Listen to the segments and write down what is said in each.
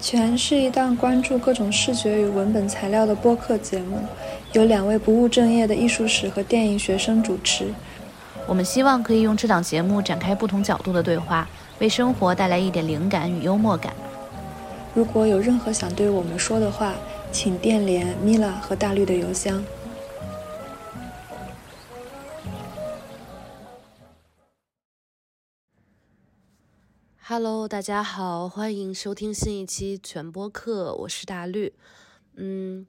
全是一档关注各种视觉与文本材料的播客节目，由两位不务正业的艺术史和电影学生主持。我们希望可以用这档节目展开不同角度的对话，为生活带来一点灵感与幽默感。如果有任何想对我们说的话，请电联米拉和大绿的邮箱。Hello，大家好，欢迎收听新一期全播客，我是大绿。嗯，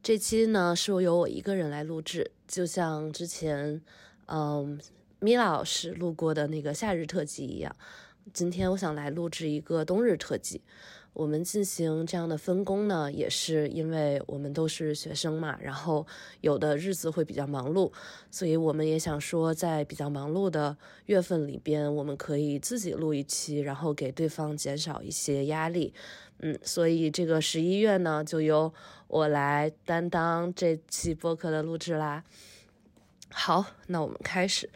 这期呢是由我一个人来录制，就像之前嗯米老师录过的那个夏日特辑一样，今天我想来录制一个冬日特辑。我们进行这样的分工呢，也是因为我们都是学生嘛，然后有的日子会比较忙碌，所以我们也想说，在比较忙碌的月份里边，我们可以自己录一期，然后给对方减少一些压力。嗯，所以这个十一月呢，就由我来担当这期播客的录制啦。好，那我们开始。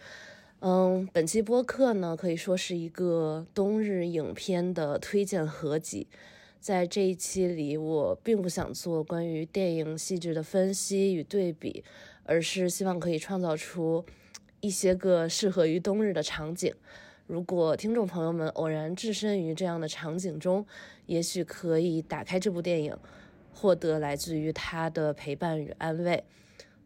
嗯，本期播客呢，可以说是一个冬日影片的推荐合集。在这一期里，我并不想做关于电影细致的分析与对比，而是希望可以创造出一些个适合于冬日的场景。如果听众朋友们偶然置身于这样的场景中，也许可以打开这部电影，获得来自于它的陪伴与安慰。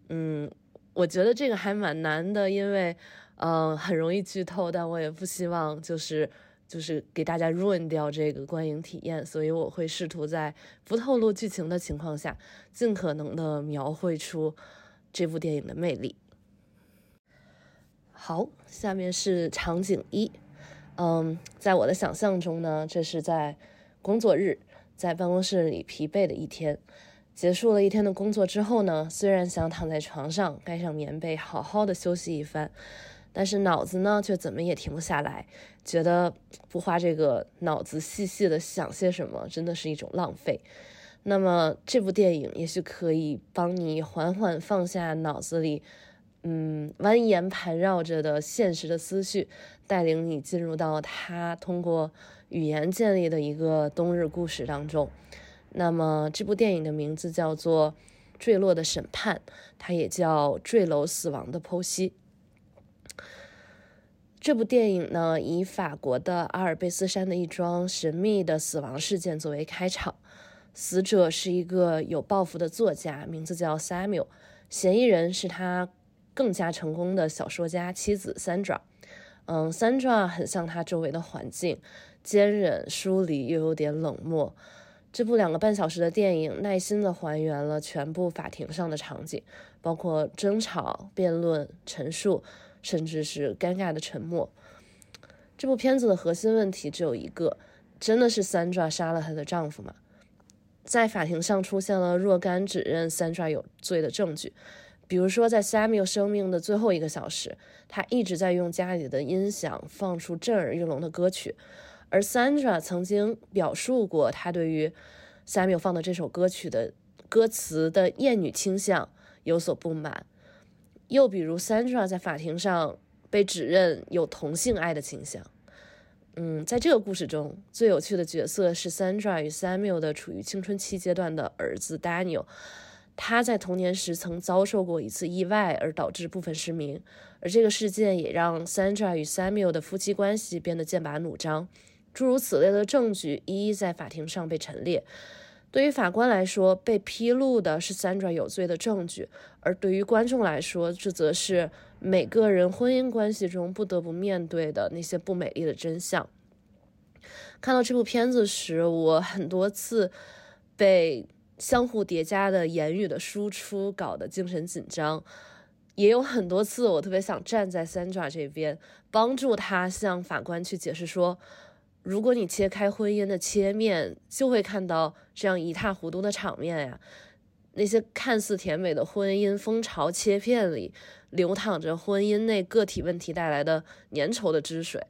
嗯，我觉得这个还蛮难的，因为。嗯，很容易剧透，但我也不希望就是就是给大家 ruin 掉这个观影体验，所以我会试图在不透露剧情的情况下，尽可能的描绘出这部电影的魅力。好，下面是场景一，嗯，在我的想象中呢，这是在工作日，在办公室里疲惫的一天，结束了一天的工作之后呢，虽然想躺在床上盖上棉被，好好的休息一番。但是脑子呢，却怎么也停不下来，觉得不花这个脑子细细的想些什么，真的是一种浪费。那么这部电影也许可以帮你缓缓放下脑子里，嗯，蜿蜒盘绕着的现实的思绪，带领你进入到他通过语言建立的一个冬日故事当中。那么这部电影的名字叫做《坠落的审判》，它也叫《坠楼死亡的剖析》。这部电影呢，以法国的阿尔卑斯山的一桩神秘的死亡事件作为开场。死者是一个有抱负的作家，名字叫 Samuel。嫌疑人是他更加成功的小说家妻子 Sandra。嗯，Sandra 很像他周围的环境，坚韧、疏离又有点冷漠。这部两个半小时的电影，耐心地还原了全部法庭上的场景，包括争吵、辩论、陈述。甚至是尴尬的沉默。这部片子的核心问题只有一个：真的是三爪杀了她的丈夫吗？在法庭上出现了若干指认三爪有罪的证据，比如说在 Samuel 生命的最后一个小时，他一直在用家里的音响放出震耳欲聋的歌曲，而 Sandra 曾经表述过他对于 Samuel 放的这首歌曲的歌词的厌女倾向有所不满。又比如，Sandra 在法庭上被指认有同性爱的倾向。嗯，在这个故事中，最有趣的角色是 Sandra 与 Samuel 的处于青春期阶段的儿子 Daniel。他在童年时曾遭受过一次意外，而导致部分失明，而这个事件也让 Sandra 与 Samuel 的夫妻关系变得剑拔弩张。诸如此类的证据一一在法庭上被陈列。对于法官来说，被披露的是 Sandra 有罪的证据；而对于观众来说，这则是每个人婚姻关系中不得不面对的那些不美丽的真相。看到这部片子时，我很多次被相互叠加的言语的输出搞得精神紧张，也有很多次我特别想站在 Sandra 这边，帮助他向法官去解释说。如果你切开婚姻的切面，就会看到这样一塌糊涂的场面呀。那些看似甜美的婚姻蜂巢切片里，流淌着婚姻内个体问题带来的粘稠的汁水。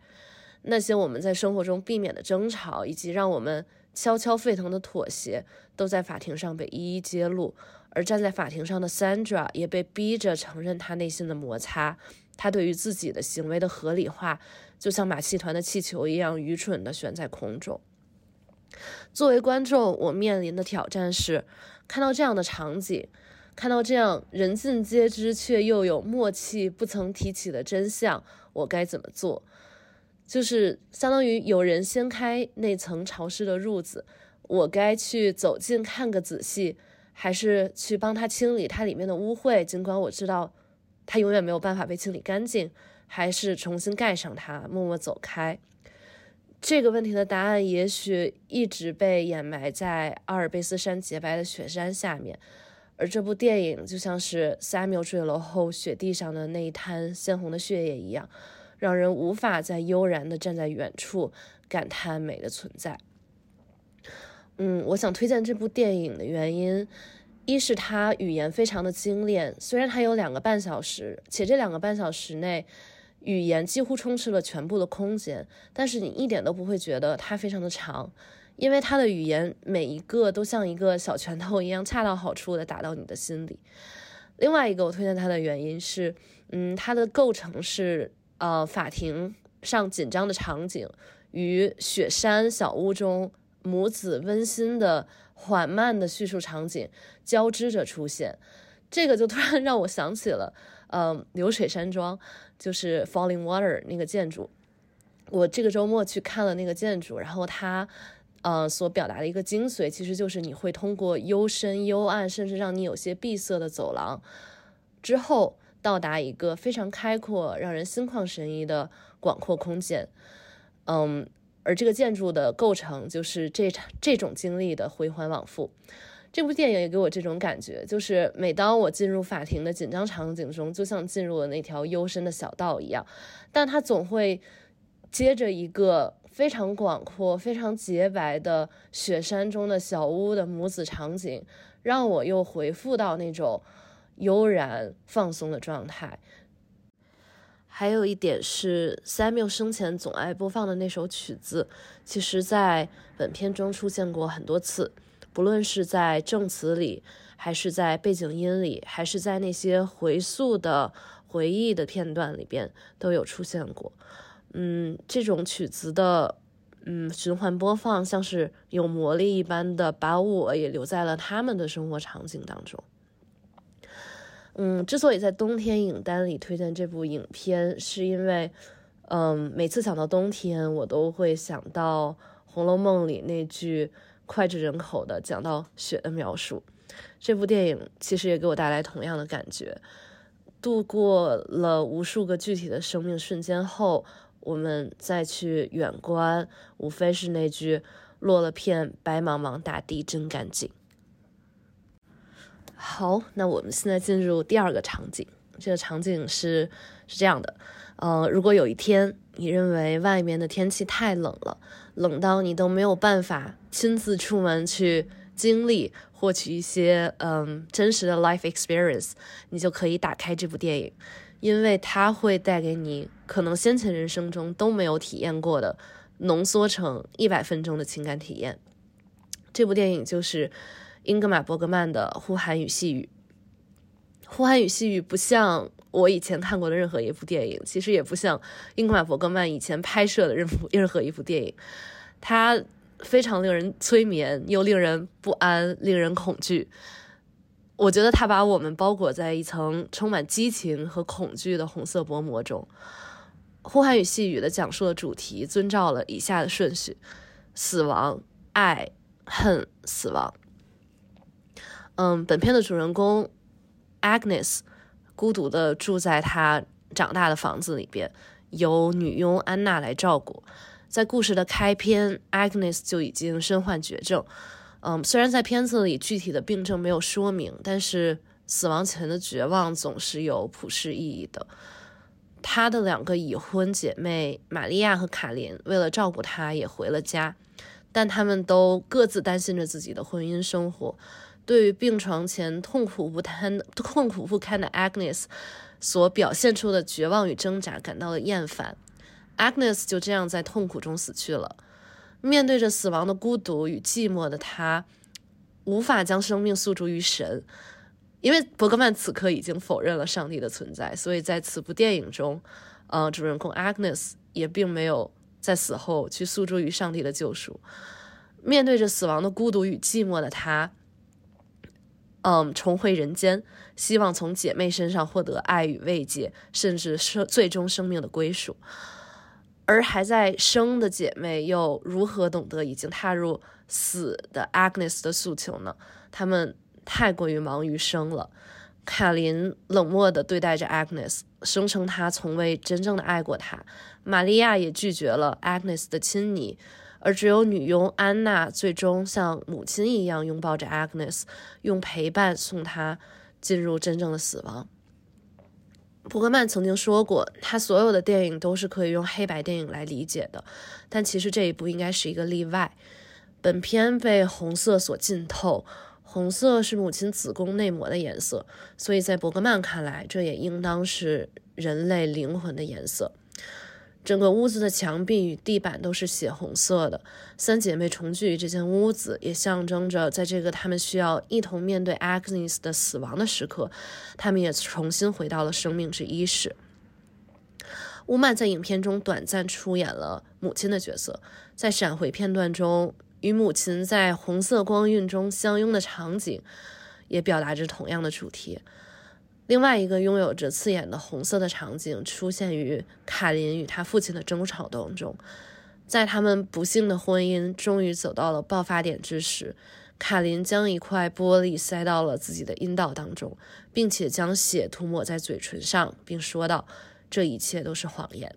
那些我们在生活中避免的争吵，以及让我们悄悄沸腾的妥协，都在法庭上被一一揭露。而站在法庭上的 Sandra 也被逼着承认他内心的摩擦，他对于自己的行为的合理化。就像马戏团的气球一样愚蠢地悬在空中。作为观众，我面临的挑战是看到这样的场景，看到这样人尽皆知却又有默契不曾提起的真相，我该怎么做？就是相当于有人掀开那层潮湿的褥子，我该去走近看个仔细，还是去帮他清理它里面的污秽？尽管我知道它永远没有办法被清理干净，还是重新盖上它，默默走开？这个问题的答案也许一直被掩埋在阿尔卑斯山洁白的雪山下面，而这部电影就像是 Samuel 坠楼后雪地上的那一滩鲜红的血液一样。让人无法再悠然地站在远处感叹美的存在。嗯，我想推荐这部电影的原因，一是它语言非常的精炼，虽然它有两个半小时，且这两个半小时内语言几乎充斥了全部的空间，但是你一点都不会觉得它非常的长，因为它的语言每一个都像一个小拳头一样，恰到好处的打到你的心里。另外一个我推荐它的原因是，嗯，它的构成是。呃，法庭上紧张的场景与雪山小屋中母子温馨的缓慢的叙述场景交织着出现，这个就突然让我想起了，呃，流水山庄，就是 Falling Water 那个建筑。我这个周末去看了那个建筑，然后它，呃，所表达的一个精髓，其实就是你会通过幽深、幽暗，甚至让你有些闭塞的走廊之后。到达一个非常开阔、让人心旷神怡的广阔空间，嗯，而这个建筑的构成就是这场这种经历的回环往复。这部电影也给我这种感觉，就是每当我进入法庭的紧张场景中，就像进入了那条幽深的小道一样，但它总会接着一个非常广阔、非常洁白的雪山中的小屋的母子场景，让我又回复到那种。悠然放松的状态。还有一点是，Samuel 生前总爱播放的那首曲子，其实在本片中出现过很多次，不论是在证词里，还是在背景音里，还是在那些回溯的回忆的片段里边，都有出现过。嗯，这种曲子的嗯循环播放，像是有魔力一般的，把我也留在了他们的生活场景当中。嗯，之所以在冬天影单里推荐这部影片，是因为，嗯，每次想到冬天，我都会想到《红楼梦》里那句脍炙人口的讲到雪的描述。这部电影其实也给我带来同样的感觉。度过了无数个具体的生命瞬间后，我们再去远观，无非是那句“落了片白茫茫大地真干净”。好，那我们现在进入第二个场景。这个场景是是这样的，呃，如果有一天你认为外面的天气太冷了，冷到你都没有办法亲自出门去经历、获取一些嗯真实的 life experience，你就可以打开这部电影，因为它会带给你可能先前人生中都没有体验过的，浓缩成一百分钟的情感体验。这部电影就是。英格玛·伯格曼的《呼喊与细雨》，《呼喊与细雨》不像我以前看过的任何一部电影，其实也不像英格玛·伯格曼以前拍摄的任 任何一部电影，它非常令人催眠，又令人不安，令人恐惧。我觉得他把我们包裹在一层充满激情和恐惧的红色薄膜中。《呼喊与细雨》的讲述的主题遵照了以下的顺序：死亡、爱、恨、死亡。嗯，本片的主人公 Agnes 孤独的住在他长大的房子里边，由女佣安娜来照顾。在故事的开篇，Agnes 就已经身患绝症。嗯，虽然在片子里具体的病症没有说明，但是死亡前的绝望总是有普世意义的。她的两个已婚姐妹玛利亚和卡琳为了照顾她也回了家，但他们都各自担心着自己的婚姻生活。对于病床前痛苦不堪、痛苦不堪的 Agnes 所表现出的绝望与挣扎感到了厌烦，Agnes 就这样在痛苦中死去了。面对着死亡的孤独与寂寞的他，无法将生命诉诸于神，因为伯格曼此刻已经否认了上帝的存在，所以在此部电影中，呃，主人公 Agnes 也并没有在死后去诉诸于上帝的救赎。面对着死亡的孤独与寂寞的他，嗯，重回人间，希望从姐妹身上获得爱与慰藉，甚至生最终生命的归属。而还在生的姐妹又如何懂得已经踏入死的 Agnes 的诉求呢？他们太过于忙于生了。卡琳冷漠地对待着 Agnes，声称她从未真正的爱过她。玛利亚也拒绝了 Agnes 的亲昵，而只有女佣安娜最终像母亲一样拥抱着 Agnes，用陪伴送她进入真正的死亡。伯格曼曾经说过，他所有的电影都是可以用黑白电影来理解的，但其实这一部应该是一个例外。本片被红色所浸透，红色是母亲子宫内膜的颜色，所以在伯格曼看来，这也应当是人类灵魂的颜色。整个屋子的墙壁与地板都是血红色的。三姐妹重聚于这间屋子，也象征着在这个她们需要一同面对 Agnes 的死亡的时刻，她们也重新回到了生命之伊始。乌曼在影片中短暂出演了母亲的角色，在闪回片段中与母亲在红色光晕中相拥的场景，也表达着同样的主题。另外一个拥有着刺眼的红色的场景出现于卡琳与他父亲的争吵当中，在他们不幸的婚姻终于走到了爆发点之时，卡琳将一块玻璃塞到了自己的阴道当中，并且将血涂抹在嘴唇上，并说道：“这一切都是谎言。”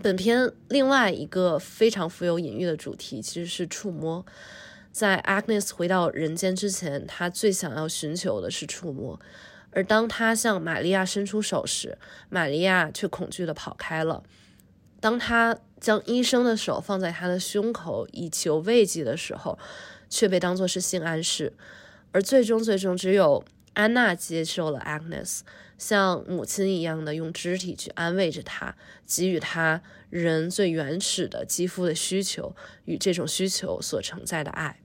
本片另外一个非常富有隐喻的主题其实是触摸。在 Agnes 回到人间之前，他最想要寻求的是触摸，而当他向玛利亚伸出手时，玛利亚却恐惧地跑开了。当他将医生的手放在他的胸口以求慰藉的时候，却被当作是性暗示。而最终，最终只有安娜接受了 Agnes，像母亲一样的用肢体去安慰着他，给予他人最原始的肌肤的需求与这种需求所承载的爱。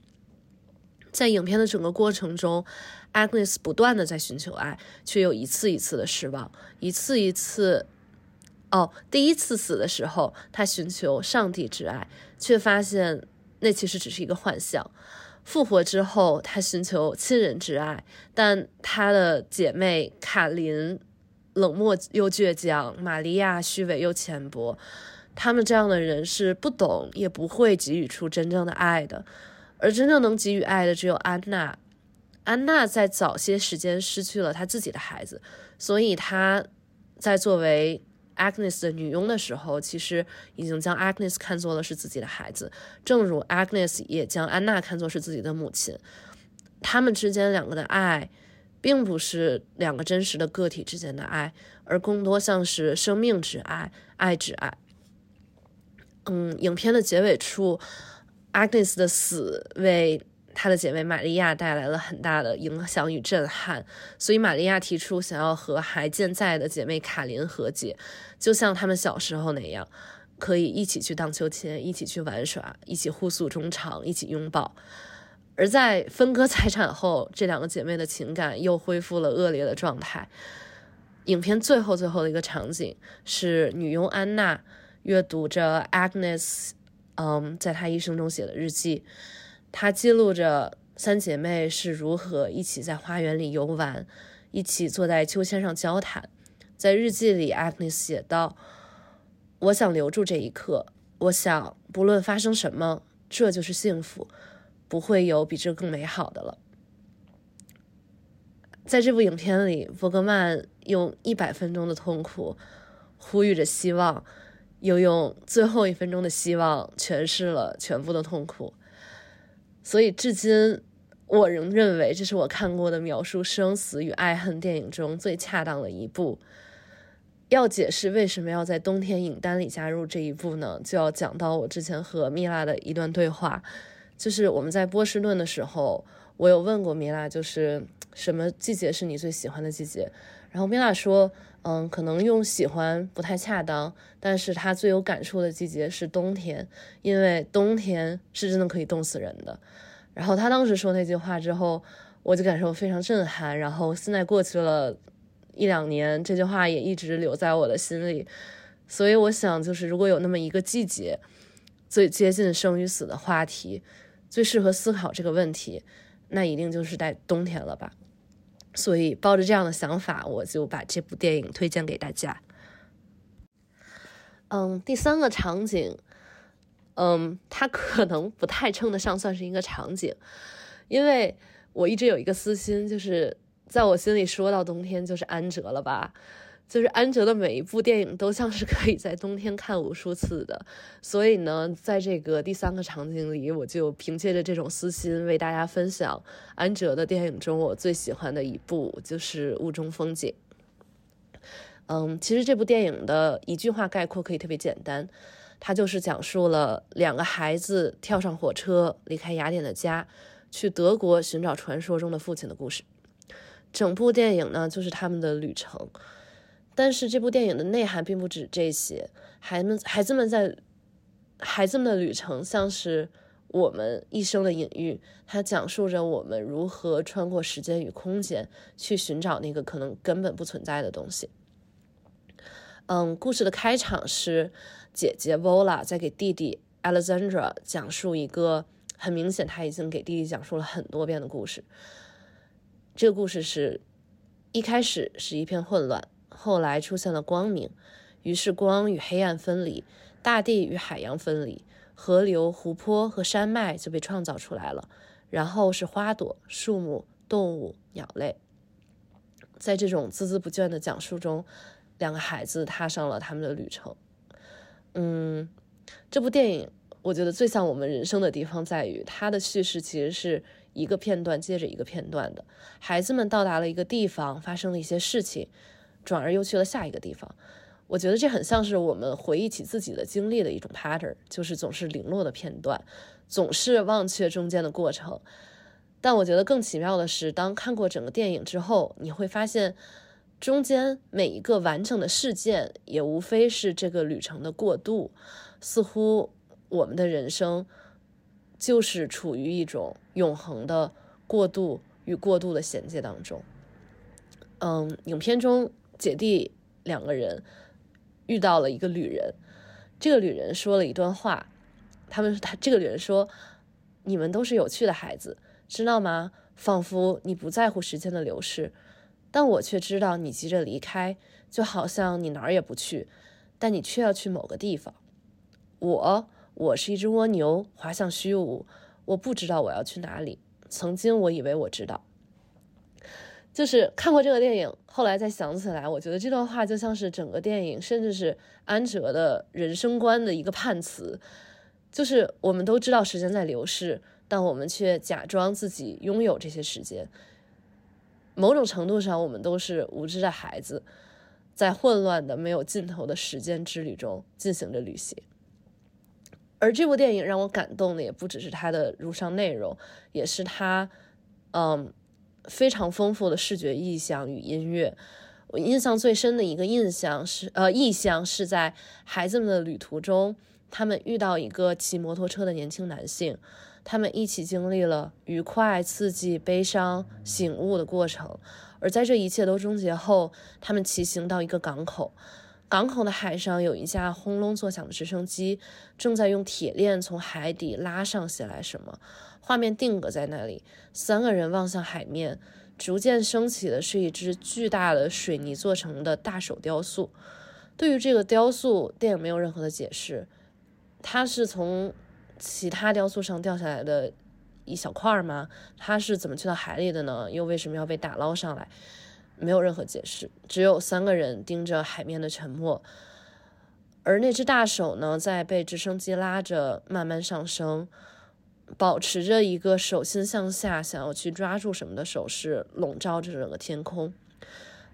在影片的整个过程中，Agnes 不断的在寻求爱，却又一次一次的失望，一次一次。哦，第一次死的时候，他寻求上帝之爱，却发现那其实只是一个幻象。复活之后，他寻求亲人之爱，但他的姐妹卡琳冷漠又倔强，玛利亚虚伪又浅薄。他们这样的人是不懂也不会给予出真正的爱的。而真正能给予爱的只有安娜。安娜在早些时间失去了她自己的孩子，所以她在作为 Agnes 的女佣的时候，其实已经将 Agnes 看作了是自己的孩子，正如 Agnes 也将安娜看作是自己的母亲。他们之间两个的爱，并不是两个真实的个体之间的爱，而更多像是生命之爱、爱之爱。嗯，影片的结尾处。Agnes 的死为她的姐妹玛利亚带来了很大的影响与震撼，所以玛利亚提出想要和还健在的姐妹卡琳和解，就像他们小时候那样，可以一起去荡秋千，一起去玩耍，一起互诉衷肠，一起拥抱。而在分割财产后，这两个姐妹的情感又恢复了恶劣的状态。影片最后最后的一个场景是女佣安娜阅读着 Agnes。嗯，在她一生中写的日记，她记录着三姐妹是如何一起在花园里游玩，一起坐在秋千上交谈。在日记里，Agnes 写道：“我想留住这一刻，我想不论发生什么，这就是幸福，不会有比这更美好的了。”在这部影片里，伯格曼用一百分钟的痛苦呼吁着希望。又用最后一分钟的希望诠释了全部的痛苦，所以至今我仍认为这是我看过的描述生死与爱恨电影中最恰当的一部。要解释为什么要在冬天影单里加入这一部呢？就要讲到我之前和米拉的一段对话，就是我们在波士顿的时候，我有问过米拉，就是什么季节是你最喜欢的季节？然后米拉说。嗯，可能用喜欢不太恰当，但是他最有感触的季节是冬天，因为冬天是真的可以冻死人的。然后他当时说那句话之后，我就感受非常震撼。然后现在过去了一两年，这句话也一直留在我的心里。所以我想，就是如果有那么一个季节，最接近生与死的话题，最适合思考这个问题，那一定就是在冬天了吧。所以抱着这样的想法，我就把这部电影推荐给大家。嗯，第三个场景，嗯，它可能不太称得上算是一个场景，因为我一直有一个私心，就是在我心里说到冬天就是安哲了吧。就是安哲的每一部电影都像是可以在冬天看无数次的，所以呢，在这个第三个场景里，我就凭借着这种私心为大家分享安哲的电影中我最喜欢的一部，就是《雾中风景》。嗯，其实这部电影的一句话概括可以特别简单，它就是讲述了两个孩子跳上火车离开雅典的家，去德国寻找传说中的父亲的故事。整部电影呢，就是他们的旅程。但是这部电影的内涵并不止这些，孩子们孩子们在孩子们的旅程像是我们一生的隐喻，它讲述着我们如何穿过时间与空间去寻找那个可能根本不存在的东西。嗯，故事的开场是姐姐 Vola 在给弟弟 Alexandra 讲述一个很明显他已经给弟弟讲述了很多遍的故事。这个故事是一开始是一片混乱。后来出现了光明，于是光与黑暗分离，大地与海洋分离，河流、湖泊和山脉就被创造出来了。然后是花朵、树木、动物、鸟类。在这种孜孜不倦的讲述中，两个孩子踏上了他们的旅程。嗯，这部电影我觉得最像我们人生的地方在于，它的叙事其实是一个片段接着一个片段的。孩子们到达了一个地方，发生了一些事情。转而又去了下一个地方，我觉得这很像是我们回忆起自己的经历的一种 pattern，就是总是零落的片段，总是忘却中间的过程。但我觉得更奇妙的是，当看过整个电影之后，你会发现中间每一个完整的事件也无非是这个旅程的过渡。似乎我们的人生就是处于一种永恒的过渡与过渡的衔接当中。嗯，影片中。姐弟两个人遇到了一个旅人，这个旅人说了一段话，他们他这个旅人说：“你们都是有趣的孩子，知道吗？仿佛你不在乎时间的流逝，但我却知道你急着离开，就好像你哪儿也不去，但你却要去某个地方。我，我是一只蜗牛，滑向虚无，我不知道我要去哪里。曾经我以为我知道。”就是看过这个电影，后来再想起来，我觉得这段话就像是整个电影，甚至是安哲的人生观的一个判词。就是我们都知道时间在流逝，但我们却假装自己拥有这些时间。某种程度上，我们都是无知的孩子，在混乱的、没有尽头的时间之旅中进行着旅行。而这部电影让我感动的，也不只是它的如上内容，也是它，嗯。非常丰富的视觉意象与音乐，我印象最深的一个印象是，呃，意象是在孩子们的旅途中，他们遇到一个骑摩托车的年轻男性，他们一起经历了愉快、刺激、悲伤、醒悟的过程，而在这一切都终结后，他们骑行到一个港口，港口的海上有一架轰隆作响的直升机，正在用铁链从海底拉上些来什么。画面定格在那里，三个人望向海面，逐渐升起的是一只巨大的水泥做成的大手雕塑。对于这个雕塑，电影没有任何的解释，它是从其他雕塑上掉下来的一小块吗？它是怎么去到海里的呢？又为什么要被打捞上来？没有任何解释，只有三个人盯着海面的沉默。而那只大手呢，在被直升机拉着慢慢上升。保持着一个手心向下，想要去抓住什么的手势，笼罩着整个天空。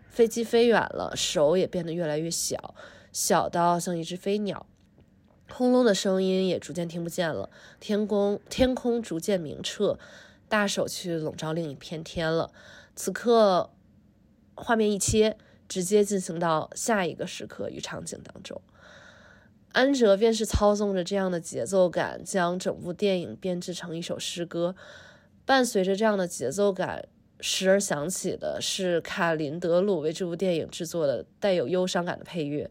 飞机飞远了，手也变得越来越小，小到像一只飞鸟。轰隆的声音也逐渐听不见了，天空天空逐渐明澈，大手去笼罩另一片天了。此刻，画面一切，直接进行到下一个时刻与场景当中。安哲便是操纵着这样的节奏感，将整部电影编织成一首诗歌。伴随着这样的节奏感，时而响起的是卡林德鲁为这部电影制作的带有忧伤感的配乐。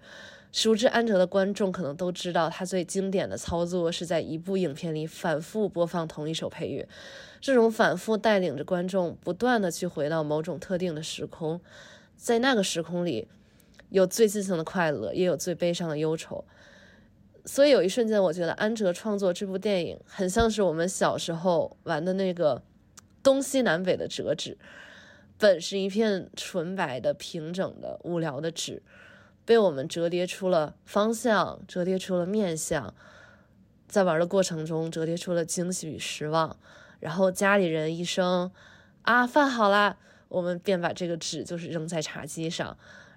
熟知安哲的观众可能都知道，他最经典的操作是在一部影片里反复播放同一首配乐。这种反复带领着观众不断的去回到某种特定的时空，在那个时空里，有最尽情的快乐，也有最悲伤的忧愁。所以有一瞬间，我觉得安哲创作这部电影很像是我们小时候玩的那个东西南北的折纸，本是一片纯白的、平整的、无聊的纸。被我们折叠出了方向，折叠出了面相，在玩的过程中折叠出了惊喜与失望。然后家里人一声“啊，饭好啦”，我们便把这个纸就是扔在茶几上，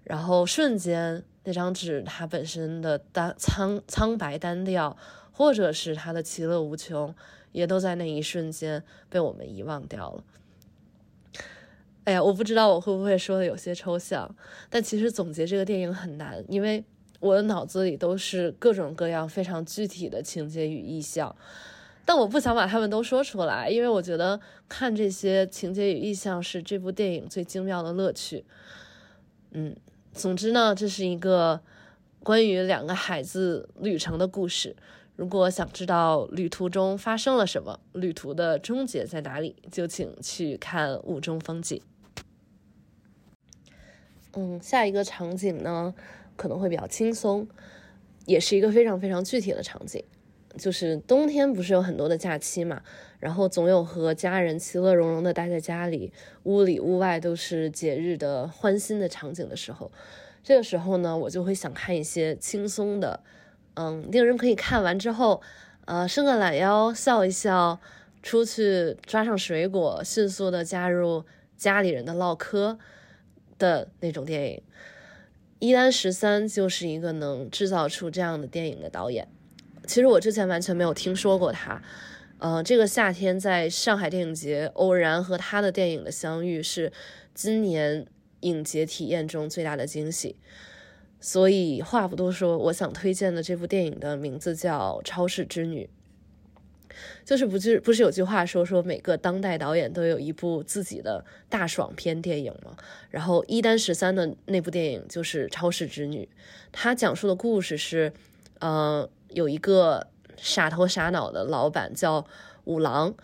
然后瞬间那张纸它本身的单苍苍白单调，或者是它的其乐无穷，也都在那一瞬间被我们遗忘掉了。哎呀，我不知道我会不会说的有些抽象，但其实总结这个电影很难，因为我的脑子里都是各种各样非常具体的情节与意象，但我不想把它们都说出来，因为我觉得看这些情节与意象是这部电影最精妙的乐趣。嗯，总之呢，这是一个关于两个孩子旅程的故事。如果想知道旅途中发生了什么，旅途的终结在哪里，就请去看雾中风景。嗯，下一个场景呢，可能会比较轻松，也是一个非常非常具体的场景，就是冬天不是有很多的假期嘛，然后总有和家人其乐融融的待在家里，屋里屋外都是节日的欢欣的场景的时候，这个时候呢，我就会想看一些轻松的，嗯，令人可以看完之后，呃，伸个懒腰，笑一笑，出去抓上水果，迅速的加入家里人的唠嗑。的那种电影，伊丹十三就是一个能制造出这样的电影的导演。其实我之前完全没有听说过他。呃，这个夏天在上海电影节偶然和他的电影的相遇，是今年影节体验中最大的惊喜。所以话不多说，我想推荐的这部电影的名字叫《超市之女》。就是不是不是有句话说说每个当代导演都有一部自己的大爽片电影吗？然后一丹十三的那部电影就是《超市之女》，它讲述的故事是，呃，有一个傻头傻脑的老板叫五郎，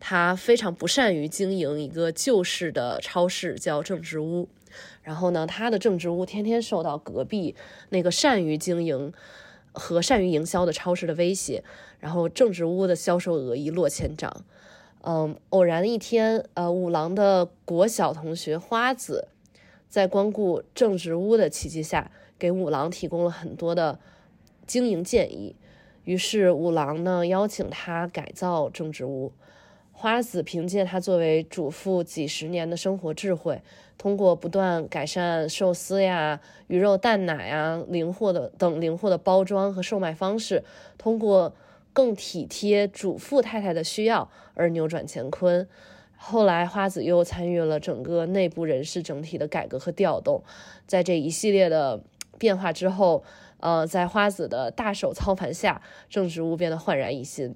他非常不善于经营一个旧式的超市叫正直屋，然后呢，他的正直屋天天受到隔壁那个善于经营。和善于营销的超市的威胁，然后政治屋的销售额一落千丈。嗯，偶然的一天，呃，五郎的国小同学花子，在光顾政治屋的契机下，给五郎提供了很多的经营建议。于是五郎呢，邀请他改造政治屋。花子凭借他作为主妇几十年的生活智慧，通过不断改善寿司呀、鱼肉蛋奶呀、灵活的等灵活的包装和售卖方式，通过更体贴主妇太太的需要而扭转乾坤。后来，花子又参与了整个内部人事整体的改革和调动。在这一系列的变化之后，呃，在花子的大手操盘下，政治屋变得焕然一新。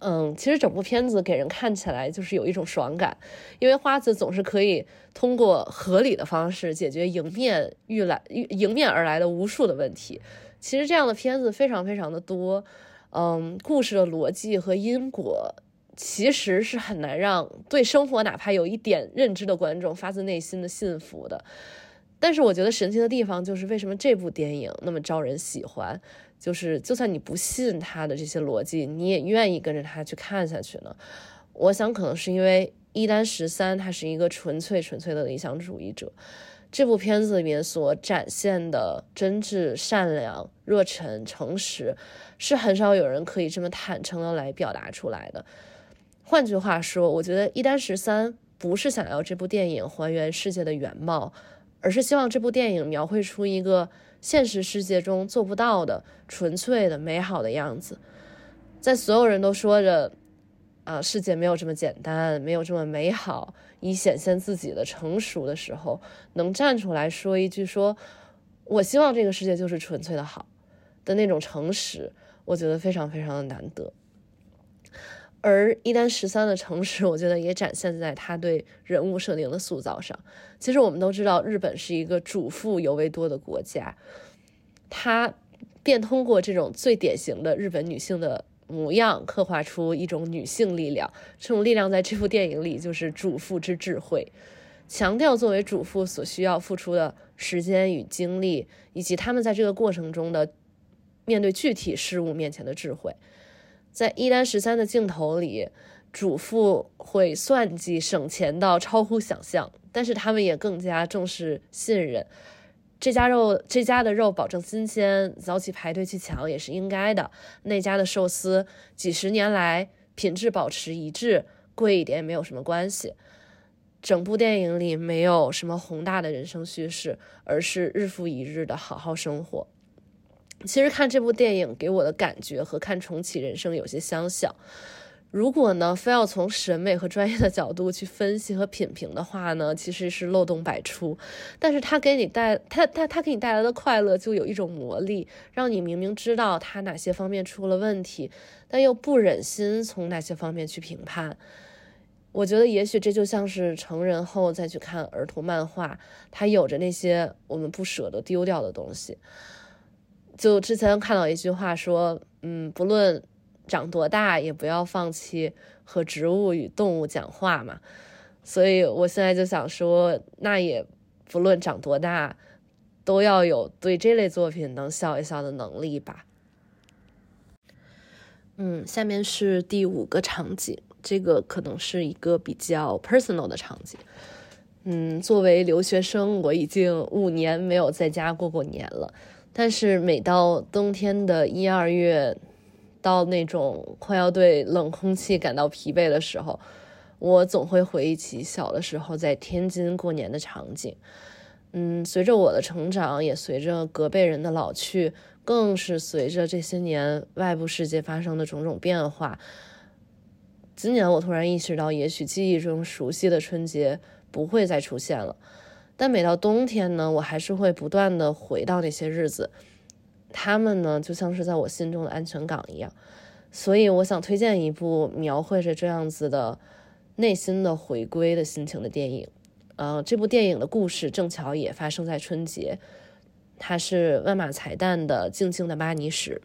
嗯，其实整部片子给人看起来就是有一种爽感，因为花子总是可以通过合理的方式解决迎面遇来迎面而来的无数的问题。其实这样的片子非常非常的多，嗯，故事的逻辑和因果其实是很难让对生活哪怕有一点认知的观众发自内心的信服的。但是我觉得神奇的地方就是为什么这部电影那么招人喜欢。就是，就算你不信他的这些逻辑，你也愿意跟着他去看下去呢。我想，可能是因为一丹十三他是一个纯粹纯粹的理想主义者。这部片子里面所展现的真挚、善良、热忱、诚实，是很少有人可以这么坦诚的来表达出来的。换句话说，我觉得一丹十三不是想要这部电影还原世界的原貌，而是希望这部电影描绘出一个。现实世界中做不到的纯粹的美好的样子，在所有人都说着“啊，世界没有这么简单，没有这么美好”，以显现自己的成熟的时候，能站出来说一句“说我希望这个世界就是纯粹的好”的那种诚实，我觉得非常非常的难得。而一丹十三的诚实，我觉得也展现在他对人物设定的塑造上。其实我们都知道，日本是一个主妇尤为多的国家，他便通过这种最典型的日本女性的模样，刻画出一种女性力量。这种力量在这部电影里就是主妇之智慧，强调作为主妇所需要付出的时间与精力，以及他们在这个过程中的面对具体事物面前的智慧。在一单十三的镜头里，主妇会算计省钱到超乎想象，但是他们也更加重视信任。这家肉，这家的肉保证新鲜，早起排队去抢也是应该的。那家的寿司几十年来品质保持一致，贵一点也没有什么关系。整部电影里没有什么宏大的人生叙事，而是日复一日的好好生活。其实看这部电影给我的感觉和看重启人生有些相像。如果呢，非要从审美和专业的角度去分析和品评的话呢，其实是漏洞百出。但是它给你带，它它它给你带来的快乐就有一种魔力，让你明明知道它哪些方面出了问题，但又不忍心从哪些方面去评判。我觉得也许这就像是成人后再去看儿童漫画，它有着那些我们不舍得丢掉的东西。就之前看到一句话说，嗯，不论。长多大也不要放弃和植物与动物讲话嘛，所以我现在就想说，那也不论长多大，都要有对这类作品能笑一笑的能力吧。嗯，下面是第五个场景，这个可能是一个比较 personal 的场景。嗯，作为留学生，我已经五年没有在家过过年了，但是每到冬天的一二月。到那种快要对冷空气感到疲惫的时候，我总会回忆起小的时候在天津过年的场景。嗯，随着我的成长，也随着隔辈人的老去，更是随着这些年外部世界发生的种种变化，今年我突然意识到，也许记忆中熟悉的春节不会再出现了。但每到冬天呢，我还是会不断的回到那些日子。他们呢，就像是在我心中的安全港一样，所以我想推荐一部描绘着这样子的内心的回归的心情的电影。呃，这部电影的故事正巧也发生在春节，它是万马才旦的《静静的巴尼史》。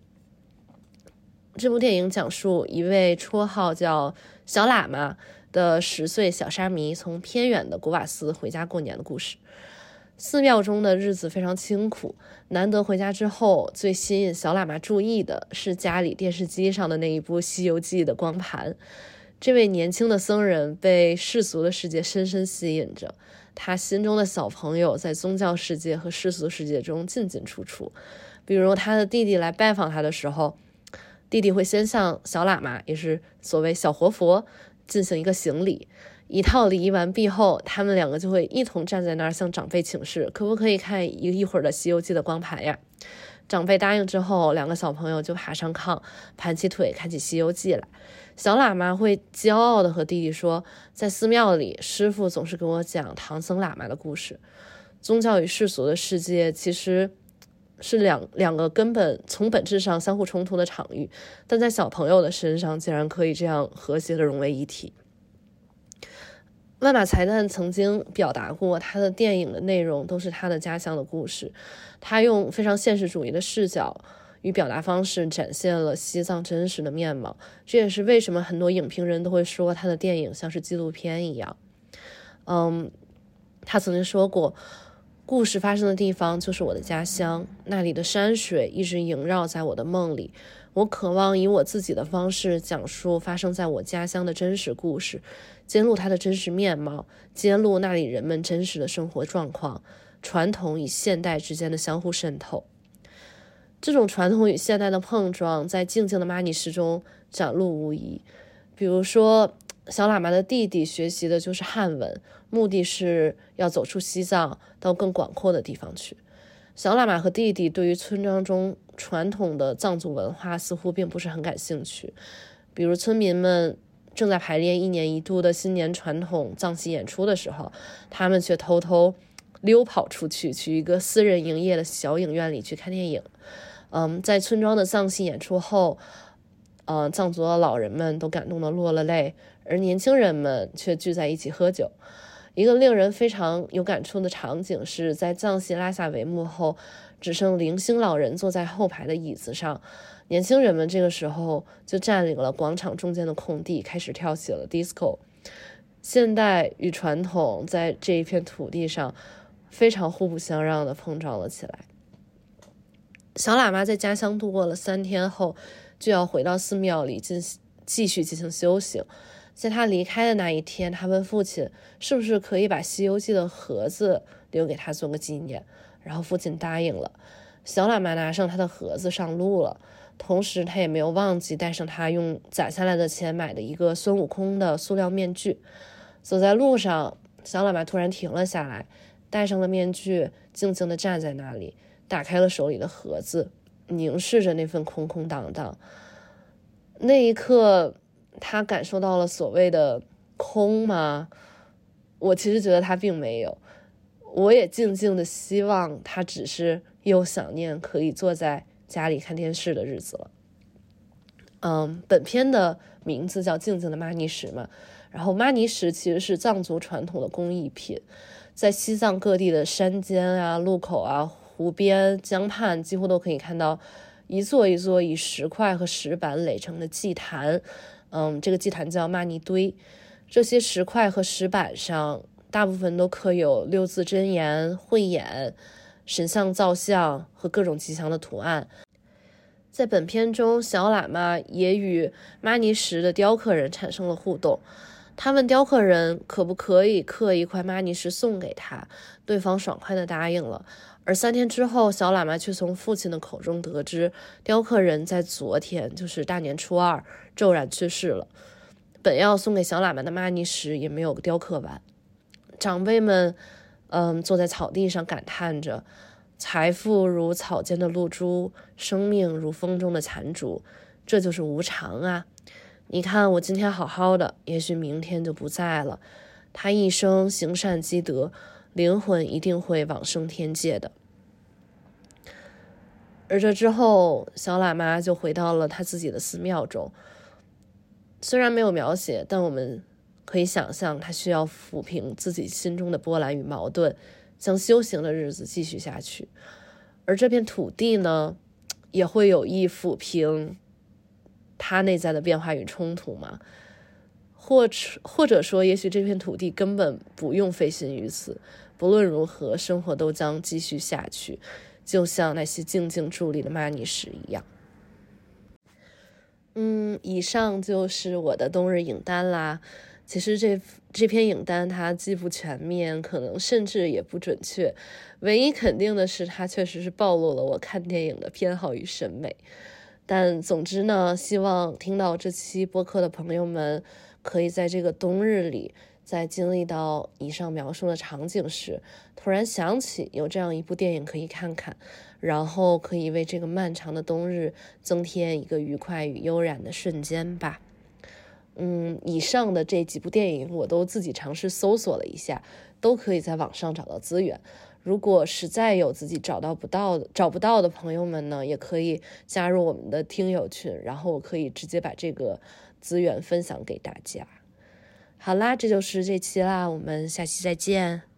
这部电影讲述一位绰号叫小喇嘛的十岁小沙弥从偏远的古瓦斯回家过年的故事。寺庙中的日子非常清苦，难得回家之后，最吸引小喇嘛注意的是家里电视机上的那一部《西游记》的光盘。这位年轻的僧人被世俗的世界深深吸引着，他心中的小朋友在宗教世界和世俗世界中进进出出。比如他的弟弟来拜访他的时候，弟弟会先向小喇嘛，也是所谓小活佛，进行一个行礼。一套礼仪完毕后，他们两个就会一同站在那儿向长辈请示，可不可以看一一会儿的《西游记》的光盘呀？长辈答应之后，两个小朋友就爬上炕，盘起腿看起《西游记》来。小喇嘛会骄傲地和弟弟说，在寺庙里，师傅总是跟我讲唐僧喇嘛的故事。宗教与世俗的世界其实是两两个根本从本质上相互冲突的场域，但在小朋友的身上竟然可以这样和谐地融为一体。万马才旦曾经表达过，他的电影的内容都是他的家乡的故事。他用非常现实主义的视角与表达方式，展现了西藏真实的面貌。这也是为什么很多影评人都会说他的电影像是纪录片一样。嗯，他曾经说过，故事发生的地方就是我的家乡，那里的山水一直萦绕在我的梦里。我渴望以我自己的方式讲述发生在我家乡的真实故事。揭露它的真实面貌，揭露那里人们真实的生活状况，传统与现代之间的相互渗透。这种传统与现代的碰撞，在静静的玛尼诗中展露无遗。比如说，小喇嘛的弟弟学习的就是汉文，目的是要走出西藏，到更广阔的地方去。小喇嘛和弟弟对于村庄中传统的藏族文化似乎并不是很感兴趣，比如村民们。正在排练一年一度的新年传统藏戏演出的时候，他们却偷偷溜跑出去，去一个私人营业的小影院里去看电影。嗯，在村庄的藏戏演出后，呃，藏族的老人们都感动的落了泪，而年轻人们却聚在一起喝酒。一个令人非常有感触的场景是在藏戏拉萨帷幕后，只剩零星老人坐在后排的椅子上。年轻人们这个时候就占领了广场中间的空地，开始跳起了 disco。现代与传统在这一片土地上非常互不相让的碰撞了起来。小喇嘛在家乡度过了三天后，就要回到寺庙里进行继续进行修行。在他离开的那一天，他问父亲是不是可以把《西游记》的盒子留给他做个纪念，然后父亲答应了。小喇嘛拿上他的盒子上路了。同时，他也没有忘记带上他用攒下来的钱买的一个孙悟空的塑料面具。走在路上，小喇嘛突然停了下来，戴上了面具，静静地站在那里，打开了手里的盒子，凝视着那份空空荡荡。那一刻，他感受到了所谓的空吗？我其实觉得他并没有。我也静静的希望他只是又想念可以坐在。家里看电视的日子了。嗯，本片的名字叫《静静的玛尼石》嘛。然后，玛尼石其实是藏族传统的工艺品，在西藏各地的山间啊、路口啊、湖边、江畔，几乎都可以看到一座一座以石块和石板垒成的祭坛。嗯，这个祭坛叫玛尼堆。这些石块和石板上，大部分都刻有六字真言、慧眼。神像造像和各种吉祥的图案，在本片中，小喇嘛也与玛尼石的雕刻人产生了互动。他问雕刻人可不可以刻一块玛尼石送给他，对方爽快地答应了。而三天之后，小喇嘛却从父亲的口中得知，雕刻人在昨天，就是大年初二，骤然去世了。本要送给小喇嘛的玛尼石也没有雕刻完，长辈们。嗯，坐在草地上感叹着：“财富如草间的露珠，生命如风中的残烛，这就是无常啊！你看我今天好好的，也许明天就不在了。他一生行善积德，灵魂一定会往生天界的。”而这之后，小喇嘛就回到了他自己的寺庙中。虽然没有描写，但我们。可以想象，他需要抚平自己心中的波澜与矛盾，将修行的日子继续下去。而这片土地呢，也会有意抚平他内在的变化与冲突吗？或，或者说，也许这片土地根本不用费心于此。不论如何，生活都将继续下去，就像那些静静伫立的玛尼石一样。嗯，以上就是我的冬日影单啦。其实这这篇影单它既不全面，可能甚至也不准确。唯一肯定的是，它确实是暴露了我看电影的偏好与审美。但总之呢，希望听到这期播客的朋友们，可以在这个冬日里，在经历到以上描述的场景时，突然想起有这样一部电影可以看看，然后可以为这个漫长的冬日增添一个愉快与悠然的瞬间吧。嗯，以上的这几部电影我都自己尝试搜索了一下，都可以在网上找到资源。如果实在有自己找到不到的、找不到的朋友们呢，也可以加入我们的听友群，然后我可以直接把这个资源分享给大家。好啦，这就是这期啦，我们下期再见。